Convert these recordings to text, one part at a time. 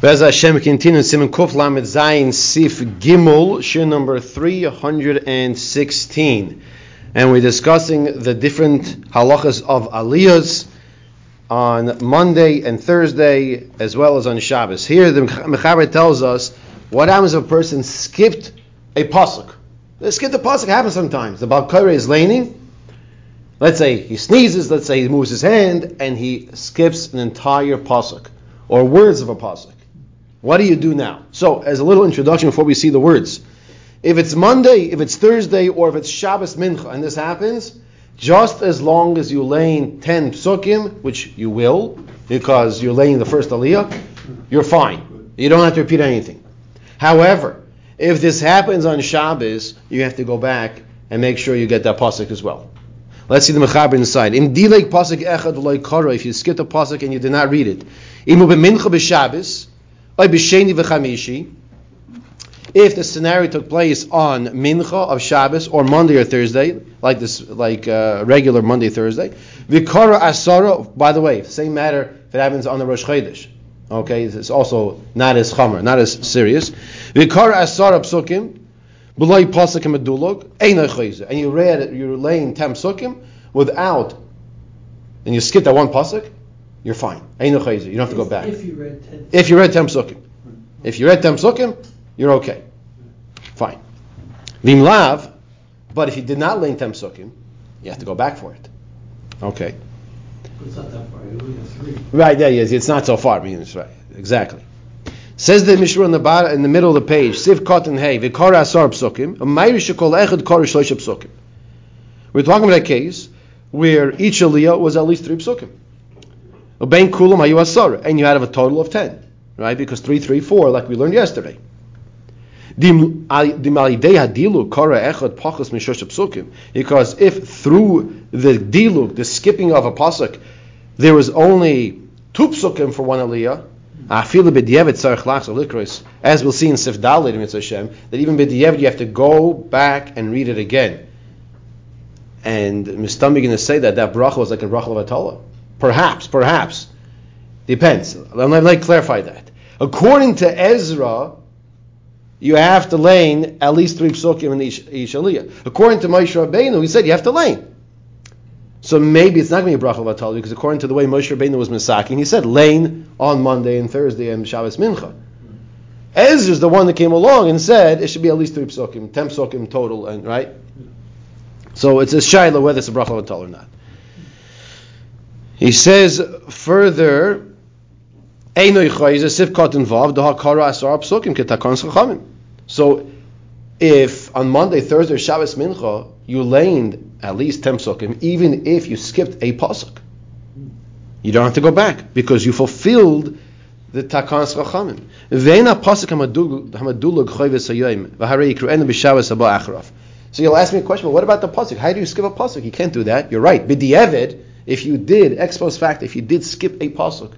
Bez Hashem continues Simon Kuf Lamed Zayin Sif Gimel, Shiur number 316. And we're discussing the different halachas of aliyahs on Monday and Thursday, as well as on Shabbos. Here the Mechaber tells us what happens if a person skipped a pasuk. Skip the pasuk happens sometimes. The Baal Korei is laning. Let's say he sneezes, let's say he moves his hand, and he skips an entire pasuk, or words of a pasuk. What do you do now? So, as a little introduction before we see the words, if it's Monday, if it's Thursday, or if it's Shabbos Mincha, and this happens, just as long as you lane 10 psukim, which you will, because you're laying the first aliyah, you're fine. You don't have to repeat anything. However, if this happens on Shabbos, you have to go back and make sure you get that pasuk as well. Let's see the mechaber inside. Im dilek pasuk echad kara. If you skip the pasuk and you did not read it, imu b'mincha b'Shabbos if the scenario took place on Mincha of Shabbos or Monday or Thursday, like this, like uh, regular Monday Thursday, Vikara Asara. By the way, same matter if it happens on the Rosh Chodesh. Okay, it's also not as chamer, not as serious. Vikara Asara Psukim, B'loi Pasakim Adulog, and you read, you're laying ten psukim without, and you skip that one pasuk you're fine. You don't have to go back. If you read 10 If you read 10 psukim. If you read 10 psukim, you're okay. Fine. Vim lav, but if you did not learn 10 psukim, you have to go back for it. Okay. It's not that far. You only have three. Right, there yeah, it's not so far. I mean, right. Exactly. Says the Mishna in the in the middle of the page, Siv Cotton Hey, Vikar Asar Psukim, Mayri Shekol Echad Kor Shlosh Psukim. We're talking about a case where each aliyah was at least three psukim. Ubein kulam hayu and you have a total of ten, right? Because three, three, four, like we learned yesterday. Because if through the diluk, the skipping of a pasuk, there was only two psukim for one aliyah, as we'll see in Sif Dalit Hashem, that even b'diavad you have to go back and read it again. And Mr. going to say that that bracha was like a bracha of Atala. Perhaps, perhaps. Depends. Let me clarify that. According to Ezra, you have to lane at least three psukim in each, each aliyah. According to Moshe Rabbeinu, he said you have to lane. So maybe it's not going to be a bracha of because according to the way Moshe Rabbeinu was masaking, he said lane on Monday and Thursday and Shabbos Mincha. Ezra is the one that came along and said it should be at least three psukim, ten psukim total, and right. So it's a shaila whether it's a bracha of or not. He says further, so if on Monday, Thursday, Shabbos, Mincha, you laned at least 10 psukim, even if you skipped a pasuk, you don't have to go back because you fulfilled the takan chachamim. Ve'ena pasuk hamadulug chayves hayoyim v'harei yikruenu b'shavas haba acharav. So you'll ask me a question, well, what about the pasuk? How do you skip a pasuk? You can't do that. You're right. B'di'evid, if you did, ex post facto, if you did skip a pasuk,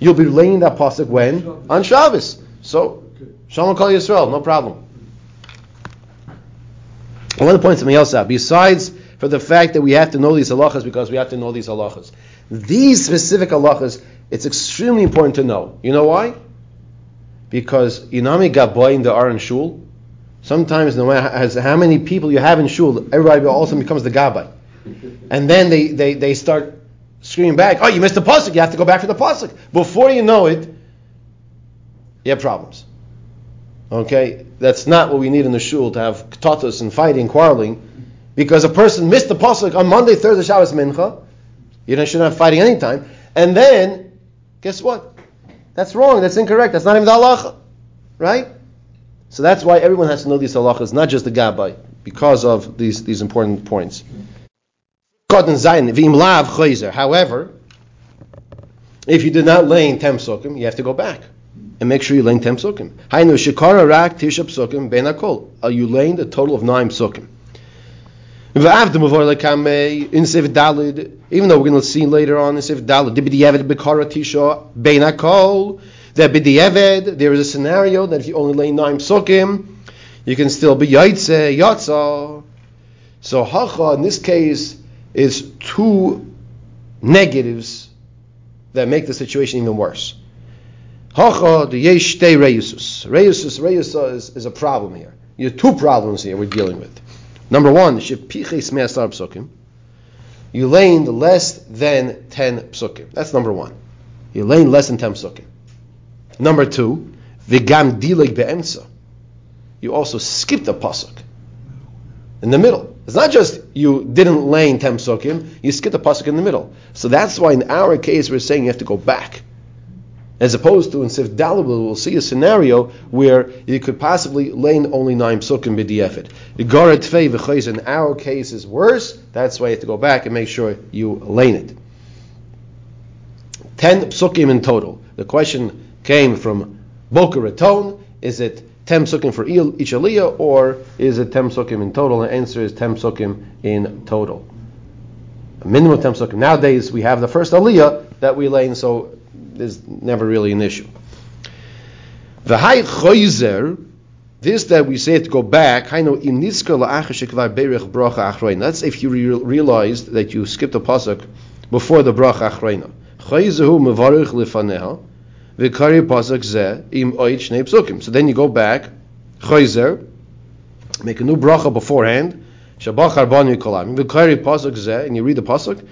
you'll be laying that pasuk when? On Shabbos. So, Shalom Kal Yisrael, no problem. I want to point something else out. Besides for the fact that we have to know these halachas because we have to know these halachas. These specific halachas, it's extremely important to know. You know why? Because Inami Gaboy in the Aron Shul, sometimes no matter how many people you have in Shul, everybody also becomes the Gabai and then they, they, they start screaming back, oh, you missed the pasuk, you have to go back for the pasuk. Before you know it, you have problems. Okay? That's not what we need in the shul, to have ktatas and fighting, quarreling. Because a person missed the pasuk on Monday, Thursday, Shabbos, Mincha. You shouldn't have fighting anytime. And then, guess what? That's wrong. That's incorrect. That's not even the halacha. Right? So that's why everyone has to know these halachas, not just the gabbai, because of these, these important points. However, if you did not lay in tem sukim, you have to go back and make sure you lay tem sukim. Hainu shikara rak tisha psukim ben akol. Are uh, you laying the total of nine psukim? In Sif Dalid, even though we're going to see later on in Sif Dalid, Dibidiyeved Bekara Tisha Ben Akol, that Bidiyeved, there is a scenario that if you only lay nine psukim, you can still be Yaitse, Yatza. So Hacha, in this case, is two negatives that make the situation even worse. Hacha the yesh shtei reusus. Reusus, is, is a problem here. You have two problems here we're dealing with. Number one, shepiches me'asar psukim. You lane less than 10 psukim. That's number one. You lane less than 10 psukim. Number two, v'gam dileg be'emtza. You also skipped a pasuk in the middle. It's not just you didn't lane 10 psukim, you skipped a pasuk in the middle. So that's why in our case we're saying you have to go back. As opposed to in Sif Dalabul, we'll see a scenario where you could possibly lane only nine psukim b'di'efet. Igara tfei v'chayz in our case is worse. That's why you have to go back and make sure you lane it. Ten psukim in total. The question came from Boca Raton. Is it ten psukim for each aliyah, or is it ten psukim in total? The answer is ten psukim in total. A minimum of ten psukim. Nowadays we have the first aliyah that we lane, so there's never really an issue. The high choizer, this that we say to go back, in That's if you re- realized that you skipped a pasuk before the bracha achreina. V'kari pasuk zeh im oit shnei psukim. So then you go back, choizer, make a new bracha beforehand, shabach arbanu kolam, v'kari pasuk zeh, and you read the pasuk,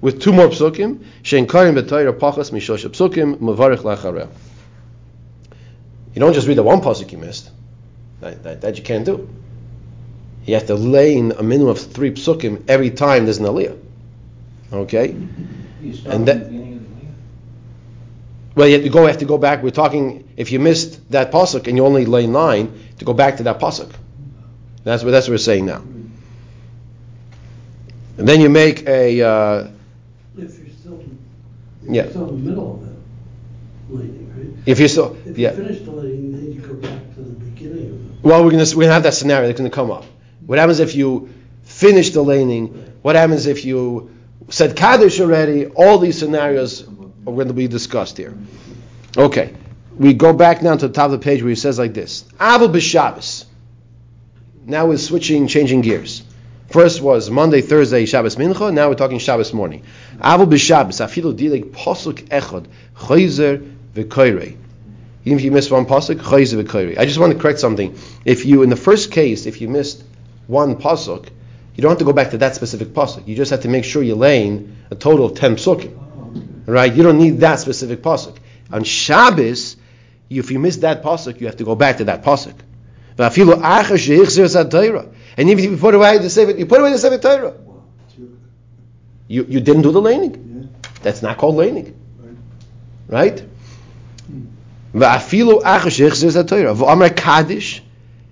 with two more psukim, shein karim b'tayra pachas mishosh psukim mevarich lachareh. You don't just read the one pasuk you missed. That, that, that you can't do. You have to lay in a minimum of three psukim every time there's an aliyah. Okay? And that, well, you have to go. Have to go back. We're talking. If you missed that pasuk and you only lay nine, to go back to that pasuk. That's what that's what we're saying now. And then you make a. Uh, If you're still, if Yeah. you're still in the middle of laning, right? if you still, If you yeah. finish the laning, then you go back to the beginning of it. Well, we're gonna we're gonna have that scenario that's gonna come up. What happens if you finish the laning? What happens if you said kaddish already? All these scenarios are going to be discussed here. Okay, we go back now to the top of the page where he says like this: Avil b'Shabbos. Now we're switching, changing gears. First was Monday, Thursday, Shabbos Mincha. Now we're talking Shabbos morning. Avil b'Shabbos. Afilu dilik posuk echad chayzer v'koyrei. Even if you miss one pasuk, chayzer v'koyrei. I just want to correct something. If you, in the first case, if you missed one pasuk, you don't have to go back to that specific pasuk. You just have to make sure you're laying a total of ten psukim. Right? You don't need that specific pasuk. On Shabbos, if you miss that pasuk, you have to go back to that pasuk. V'afilu achar she'ichzir zat Torah. And even if you put away the seven, you put away the seven Torah. You, you didn't do the laning. That's not called laning. Right? Hmm. V'afilu achar she'ichzir zat Torah. V'amar kaddish.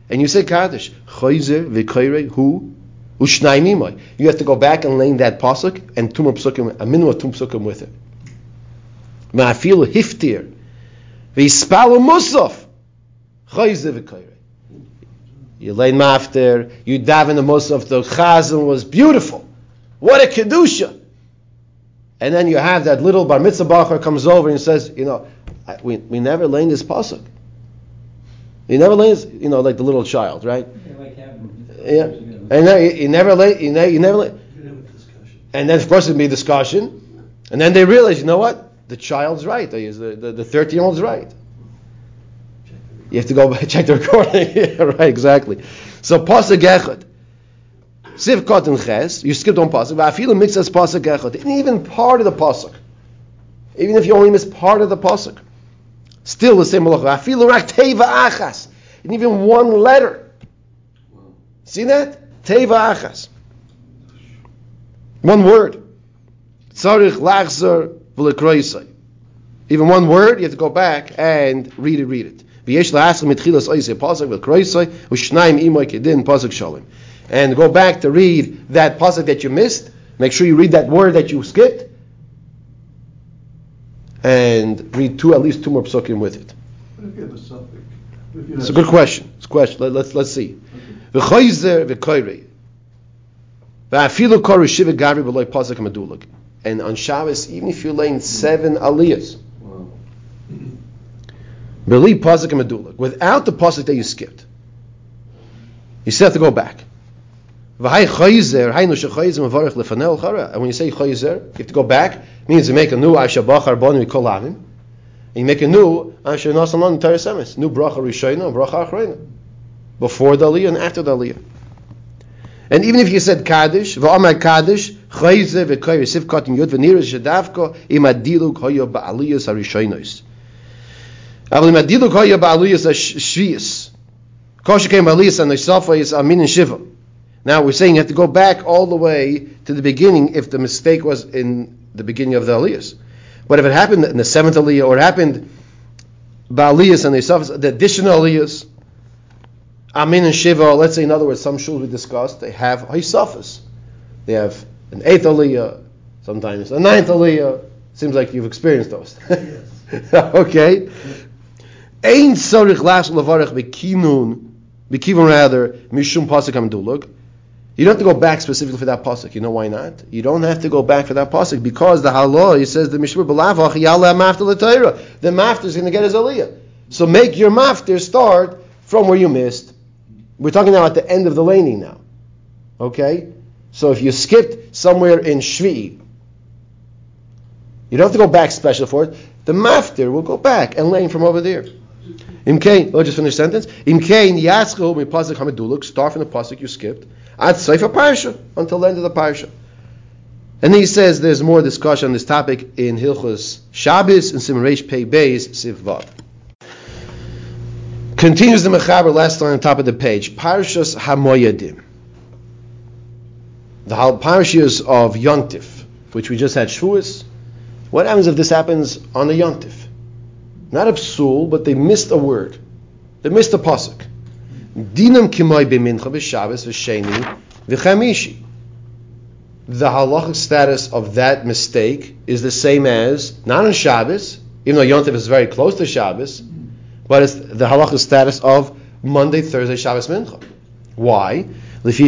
And you say kaddish. Chayzer v'koyrei hu Ushnai mimai. You have to go back and lane that pasuk and two more psukim, a minimum of two psukim with it. Ma'afilu hiftir. V'ispalu musaf. Chayze v'koyrei. You lane mafter, you daven the musaf, the chazan was beautiful. What a kedusha. And then you have that little bar mitzvah bacher comes over and says, you know, I, we, we never lane this pasuk. You never this, you know, like the little child, right? Yeah. And then you, never lay, you, ne- you never lay, You a discussion. and then of course there'd be discussion, and then they realize, you know what, the child's right, the the the thirteen year old's right. You have to go check the recording. yeah, right, exactly. So pasuk echad, siv and ches, you skipped on pasuk. Feel mixes pasuk echad, even part of the pasuk, even if you only miss part of the pasuk, still the same malacha. I feel rak teva achas, and even one letter. See that? Teva achas. One word. Tzarich lachzer. Even one word, you have to go back and read it, read it. V'yesh la'aschem mitchilas oisei pasuk v'lekroisai v'shnayim imoy kedin pasuk shalim. And go back to read that pasuk that you missed. Make sure you read that word that you skipped. And read two, at least two more psukim with it. What if you have a suffix? If you It's a good question. It's a question. Let, let's let's see. V'choyzer v'koyrei. V'afilu kor shiva gari b'loy pasuk medulik. And on Shabbos, even if you're laying seven aliyahs, b'li pasuk medulik, without the pasuk that you skipped, you still have to go back. And when you say choyzer, you have to go back. Means you make a new Aishabach Arbonu Kolavim. you make a new Asher Nasalan Torah Semes, new bracha Rishayna and bracha Achrayna, before the Aliyah and after the Aliyah. And even if you said Kaddish, v'amar Kaddish, chayze yud v'nira shadavko im adiluk hoyo ba'aliyas hoyo ba'aliyas ba'aliyas amin and shiva. Now we're saying you have to go back all the way to the beginning if the mistake was in the beginning of the aliyas. But if it happened in the seventh aliyah or it happened ba'aliyas and the the additional aliyas, Amin and Shiva, let's say in other words, some shuls we discussed, they have Haisafas. They have an eighth aliyah, sometimes a ninth aliyah. Seems like you've experienced those. Yes. okay. Ein sorich las levarach bekinun, bekivun rather, mishum pasuk amdulug. You don't have to go back specifically for that pasuk. You know why not? You don't have to go back for that pasuk because the halal, he says the mishmur belavach yala mafter l'tayra. The mafter is going to get his aliyah. So make your mafter start from where you missed. We're talking now at the end of the laning now. Okay? So if you skipped somewhere in Shvi, you don't have to go back special for it. The mafter will go back and lane from over there. Imkain, let's oh, just finish the sentence. Imkain yaschu oh, mi pasuk hameduluk. Start from the pasuk you skipped. At seifa parsha until the end of the parsha. And he says there's more discussion on this topic in Hilchos Shabbos and Simreish Pei Beis Sivvav. Continues the Mechaber last line on top of the page. Parshas Hamoyadim. The parashas of Yontif, which we just had Shavuos. What happens if this happens on a Yontif? Not a psul, but they missed a word. They missed a pasuk. Dinam kimoy b'mincha b'Shabbos v'sheni v'chamishi. The halachic status of that mistake is the same as not on Shabbos, even though Yontif is very close to Shabbos, but it's the halachic status of Monday, Thursday, Shabbos, Mincha. Why? Because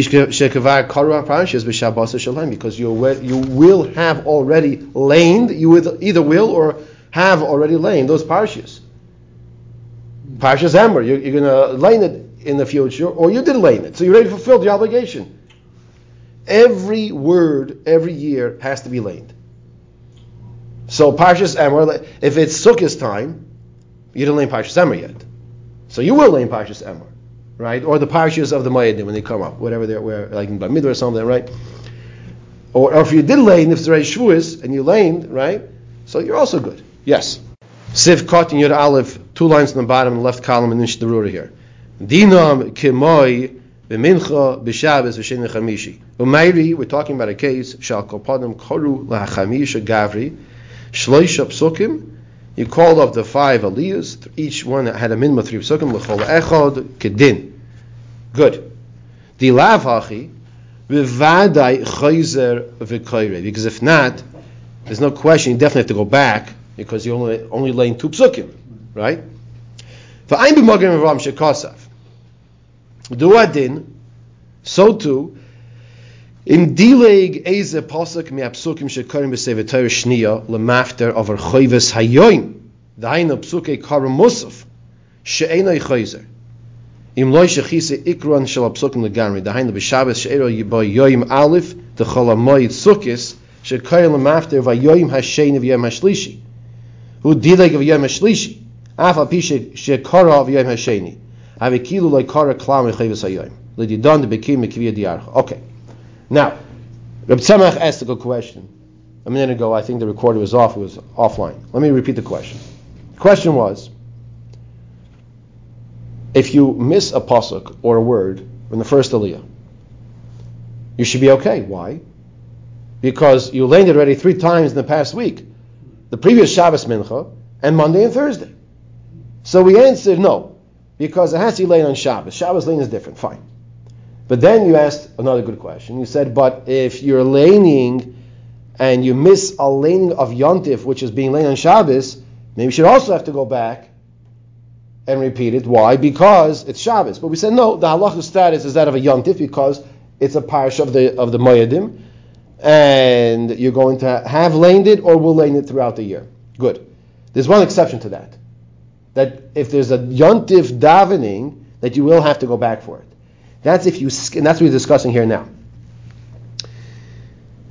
you you will have already laned, you either will or have already lain those parshas. Parshas Emor, you're, you're going to lane it in the future, or you did lane it, so you're ready to fulfill the obligation. Every word, every year has to be laned. So Parshas Emor, if it's Sukkot time, you didn't lane Parshas Emor yet. So you will lane Parshas Emor, right? Or the Parshas of the Moedim when they come up, whatever they're, like in Bamidbar or something, right? Or, or if you did if it's already Shavuos, and you laned, right? So you're also good. Yes. Siv Kot in Aleph, two lines on the bottom, the left column, and then Shderura here. Dinam Kimoi B'mincha B'Shabbos V'Shen Chamishi. Umayri, we're talking about a case, Shal Kopadim Koru L'Hachamisha Gavri, Shloisha Psukim, you called up the five aliyahs, each one had a minimum of three psukim, l'chol echad kedin. Good. Di lav hachi, v'vadai chayzer v'koyre. Because if not, there's no question, you definitely have to go back, because you only, only laying two psukim, right? V'ayin b'mogim v'ram shekosav. Do adin, so too, in dileg eze pasuk mi apsukim shekorim b'sevet Torah shniya lemafter over choyves hayoim dainu psuke karam musaf she'enoi choyzer im loy shechise ikron shel apsukim legamri dainu b'shabbos she'ero yibo yoim alif the cholamoid sukkis shekorim lemafter vayoim hashein yom hashlishi hu dileg yom hashlishi af al pi shekara of yom hasheni havikilu loy kara klam choyves hayoim lididon de bekim mekivya diarcha okay now, Reb Tzemach asked a good question. A minute ago, I think the recorder was off. It was offline. Let me repeat the question. The question was, if you miss a pasuk or a word from the first aliyah, you should be okay. Why? Because you landed already three times in the past week, the previous Shabbos mincha and Monday and Thursday. So we answered no, because it has to be laid on Shabbos. Shabbos lane is different. Fine. But then you asked another good question. You said, but if you're laning and you miss a laning of Yontif, which is being laid on Shabbos, maybe you should also have to go back and repeat it. Why? Because it's Shabbos. But we said, no, the halacha status is that of a Yontif because it's a parish of the of the Moyadim, and you're going to have laned it or will lane it throughout the year. Good. There's one exception to that. That if there's a Yontif davening, that you will have to go back for it. That's if you, and that's what we're discussing here now.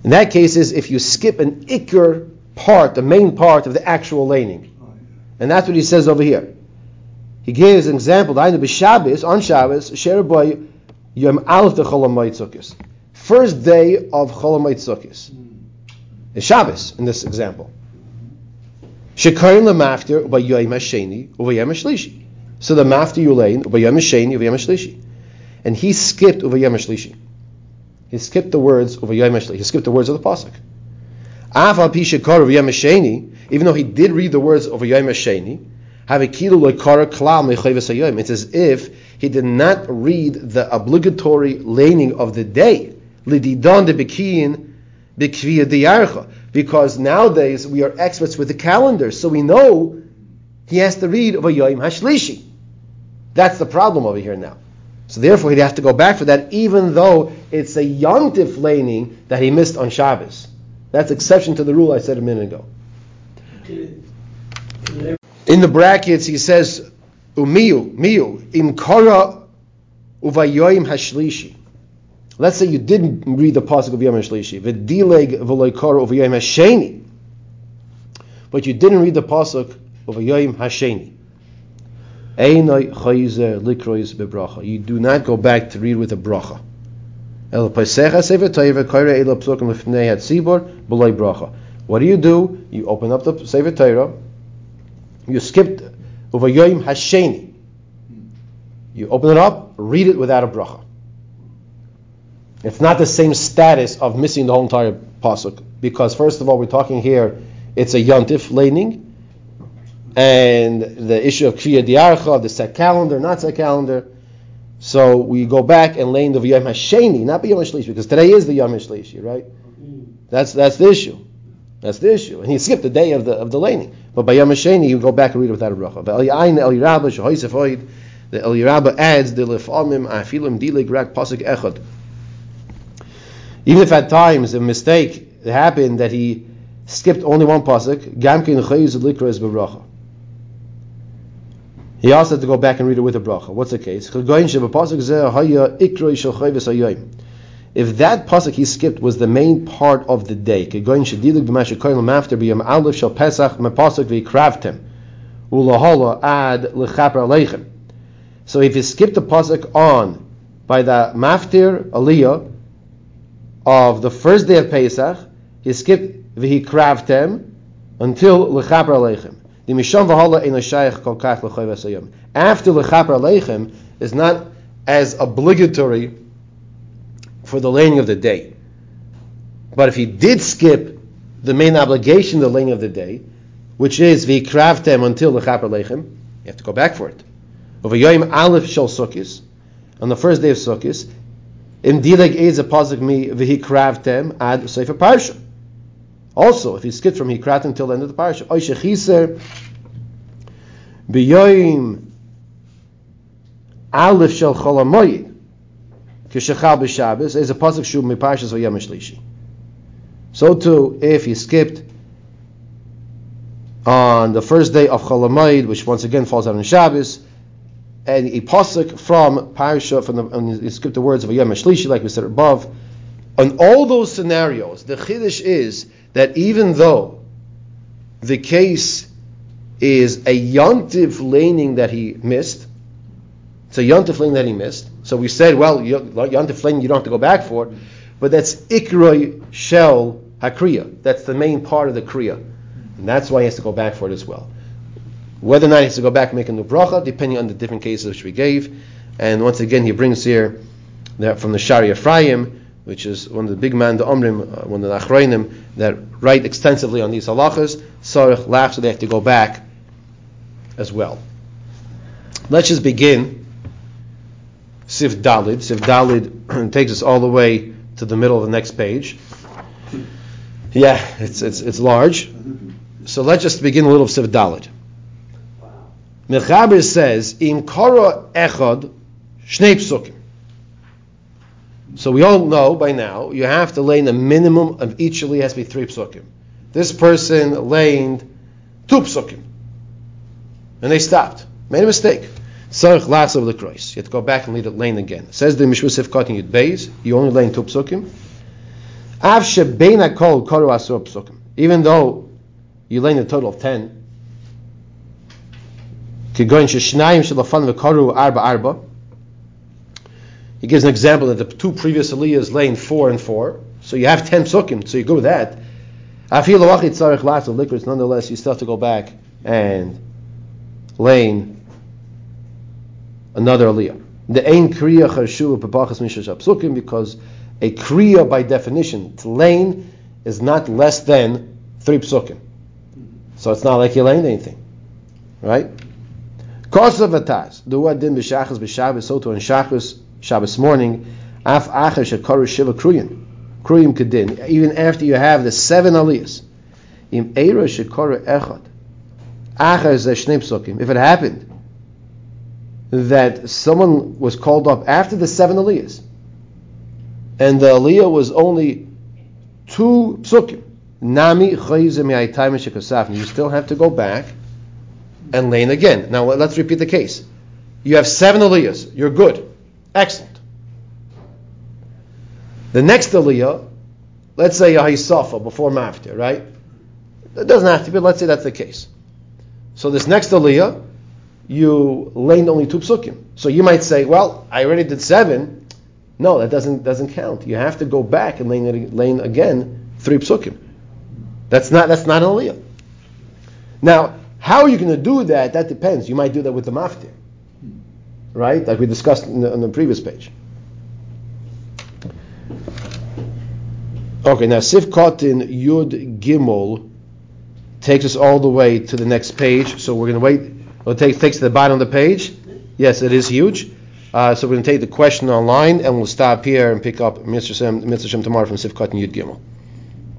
In that case, is if you skip an ikr part, the main part of the actual laning. And that's what he says over here. He gives an example. Dainu b'Shabbos, on Shabbos, Sheraboy Yom Aleph de Cholamayit First day of Cholamayit Sukkos. Is Shabbos, in this example. Shekarim lemaftir ubayom hasheni ubayom hashlishi. So the maftir yulain ubayom hasheni ubayom hashlishi. And he skipped ubayom hashlishi. He skipped the words ubayom hashlishi. He skipped the words of the pasuk. Even though he did read the words of ubayom hasheni, It's as if he did not read the obligatory laning of the day. Because nowadays we are experts with the calendar, so we know he has to read Vayayim Hashlishi. That's the problem over here now. So therefore, he'd have to go back for that, even though it's a yontif laning that he missed on Shabbos. That's exception to the rule I said a minute ago. In the brackets, he says, Umiyu, miu, im kara uvayoyim hashlishi. Let's say you didn't read the pasuk of Yom HaShlishi, v'dileg v'loikara of Yom HaSheni, but you didn't read the pasuk of Yom HaSheni. Einoi chayzer likrois bebracha. You do not go back to read with a bracha. El pasecha sefer toiva koire elo psukim lefnei hatzibor b'loy bracha. What do you do? You open up the sefer Torah. You skipped over Yom Hasheni. You open it up, read it without a bracha. It's not the same status of missing the whole entire pasuk because first of all, we're talking here. It's a yontif laning, and the issue of kriya diarcha, the set calendar, not set calendar. So we go back and lane the Yom Hasheni, not the Yom Shlishi, because today is the Yom Shlishi, right? That's that's the issue. That's the issue. And he skipped the day of the of the laning. But by Yom Hasheni, you go back and read it without a bracha. The Eliyah Rabbah adds the lefamim afilim dilig rak pasuk echad. Even if at times a mistake happened that he skipped only one pasuk, gamkin chayiz likra is beracha. He also had to go back and read it with a bracha. What's the case? If that pasuk he skipped was the main part of the day, so if he skipped the pasuk on by the maftir aliyah of the first day of Pesach, he skipped v'hikravtem until lechaper aleichem. The misham v'hala ein shayach kol kach After lechaper aleichem is not as obligatory for the laying of the day. But if he did skip the main obligation, the laying of the day, which is v'hikravtem until lechaper aleichem, you have to go back for it. Over Yom Aleph Shel Sukkis, on the first day of Sukkis, in dileg is a pasuk mi v'hikravtem ad sefer parsha. Also, if he skipped from hikravtem until the end of the parsha, oy shechiser b'yoyim aleph shel cholamoyid k'shechal b'shabbos is a pasuk shu mi parshas v'yom shlishi. So too, if he skipped on the first day of cholamoyid, which once again falls out on Shabbos, and a pasuk from Parsha, from the, and you skip the words of Yom Shlishi, like we said above. On all those scenarios, the chiddush is that even though the case is a yontiv laning that he missed, it's a laning that he missed. So we said, well, yontiv laning you don't have to go back for, it. but that's ikroi shel hakriya. That's the main part of the kriya, and that's why he has to go back for it as well. Whether or not he has to go back and make a new bracha, depending on the different cases which we gave. And once again, he brings here that from the Shaarei Ephraim, which is one of the big man, the Omrim, uh, one of the Achrayim, that write extensively on these halachas. Laughs, so they have to go back as well. Let's just begin. Sif Dalid. Sif Dalid takes us all the way to the middle of the next page. Yeah, it's, it's, it's large. So let's just begin a little of Sif Dalid. Mechaber says, "Im kara echad shnei psukim." So we all know by now you have to lay a minimum of each shali has to be three psukim. This person laid two psukim, and they stopped, made a mistake. Sarich last of the cross. You have to go back and lead it lane again. It says the Mishna cutting in Yud you only lane two psukim. Av shebein kol koru asur psukim. Even though you lane a total of ten, he gives an example that the two previous aliyahs lane four and four, so you have ten psukim, so you go with that. Nonetheless, you still have to go back and lane another aliyah. The ain kriya charshu b'bachas mishash psukim because a kriya by definition lane is not less than three psukim. So it's not like you laned anything, right? Kosa v'taz what din b'shachas b'shabbos so to on shachas Shabbos morning af acher shekaru shiva kruyin kruyim kedin even after you have the seven aliyahs im eira shekaru echad acher ze shnei psukim if it happened that someone was called up after the seven aliyahs. And the aliyah was only two psukim. Nami you still have to go back and lane again. Now let's repeat the case. You have seven aliyahs. You're good. Excellent. The next aliyah let's say Yahisafa before Maftir, right? It doesn't have to be, let's say that's the case. So this next aliyah, you laned only two psukim. So you might say, well, I already did seven. No, that doesn't doesn't count. You have to go back and lane, lane again three psukim. That's not that's not an aliyah. Now, how are you going to do that? That depends. You might do that with the maftir, right? Like we discussed in the, on the previous page. Okay, now Sif Kotin Yud Gimel takes us all the way to the next page. So we're going to wait. It takes, takes to the bottom of the page. Yes, it is huge. Uh, so we're going to take the question online and we'll stop here and pick up Mr. Shem, Mr. Shem tomorrow from Sif Kotin Yud Gimel.